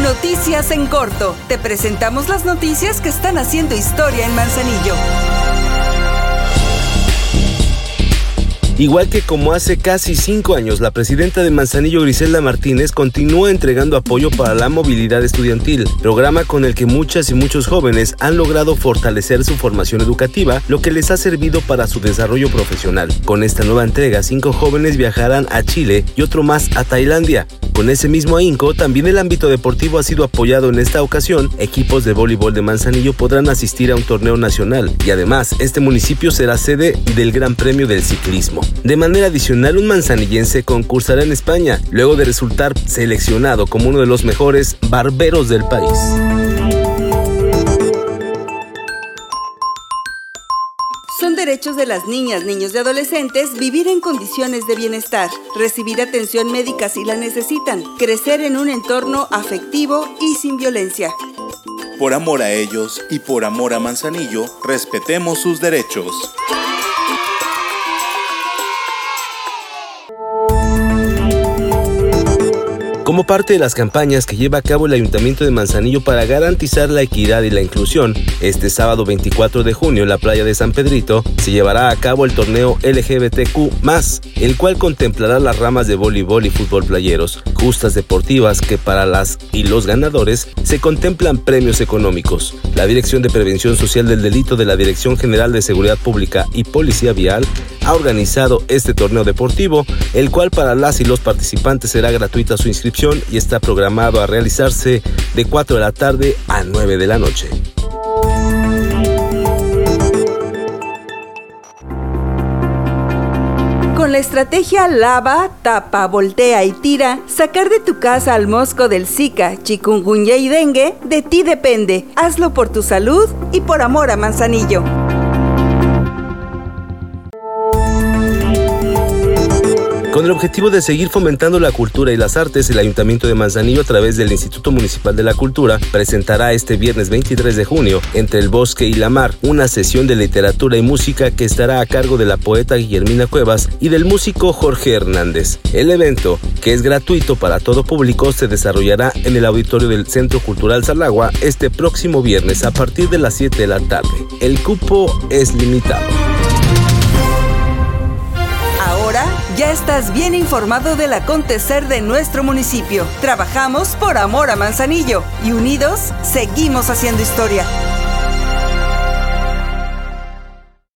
Noticias en corto. Te presentamos las noticias que están haciendo historia en Manzanillo. Igual que como hace casi cinco años, la presidenta de Manzanillo, Griselda Martínez, continúa entregando apoyo para la movilidad estudiantil, programa con el que muchas y muchos jóvenes han logrado fortalecer su formación educativa, lo que les ha servido para su desarrollo profesional. Con esta nueva entrega, cinco jóvenes viajarán a Chile y otro más a Tailandia. Con ese mismo ahínco, también el ámbito deportivo ha sido apoyado en esta ocasión. Equipos de voleibol de Manzanillo podrán asistir a un torneo nacional y además este municipio será sede del Gran Premio del Ciclismo. De manera adicional, un manzanillense concursará en España, luego de resultar seleccionado como uno de los mejores barberos del país. Son derechos de las niñas, niños y adolescentes vivir en condiciones de bienestar, recibir atención médica si la necesitan, crecer en un entorno afectivo y sin violencia. Por amor a ellos y por amor a Manzanillo, respetemos sus derechos. Como parte de las campañas que lleva a cabo el Ayuntamiento de Manzanillo para garantizar la equidad y la inclusión, este sábado 24 de junio en la playa de San Pedrito se llevará a cabo el torneo LGBTQ, el cual contemplará las ramas de voleibol y fútbol playeros, justas deportivas que para las y los ganadores se contemplan premios económicos. La Dirección de Prevención Social del Delito de la Dirección General de Seguridad Pública y Policía Vial ha organizado este torneo deportivo, el cual para las y los participantes será gratuita su inscripción y está programado a realizarse de 4 de la tarde a 9 de la noche. Con la estrategia lava, tapa, voltea y tira, sacar de tu casa al mosco del Zika, chikungunya y dengue, de ti depende. Hazlo por tu salud y por amor a Manzanillo. Con el objetivo de seguir fomentando la cultura y las artes, el Ayuntamiento de Manzanillo a través del Instituto Municipal de la Cultura presentará este viernes 23 de junio, entre el bosque y la mar, una sesión de literatura y música que estará a cargo de la poeta Guillermina Cuevas y del músico Jorge Hernández. El evento, que es gratuito para todo público, se desarrollará en el auditorio del Centro Cultural Salagua este próximo viernes a partir de las 7 de la tarde. El cupo es limitado. Ya estás bien informado del acontecer de nuestro municipio. Trabajamos por amor a Manzanillo y unidos seguimos haciendo historia.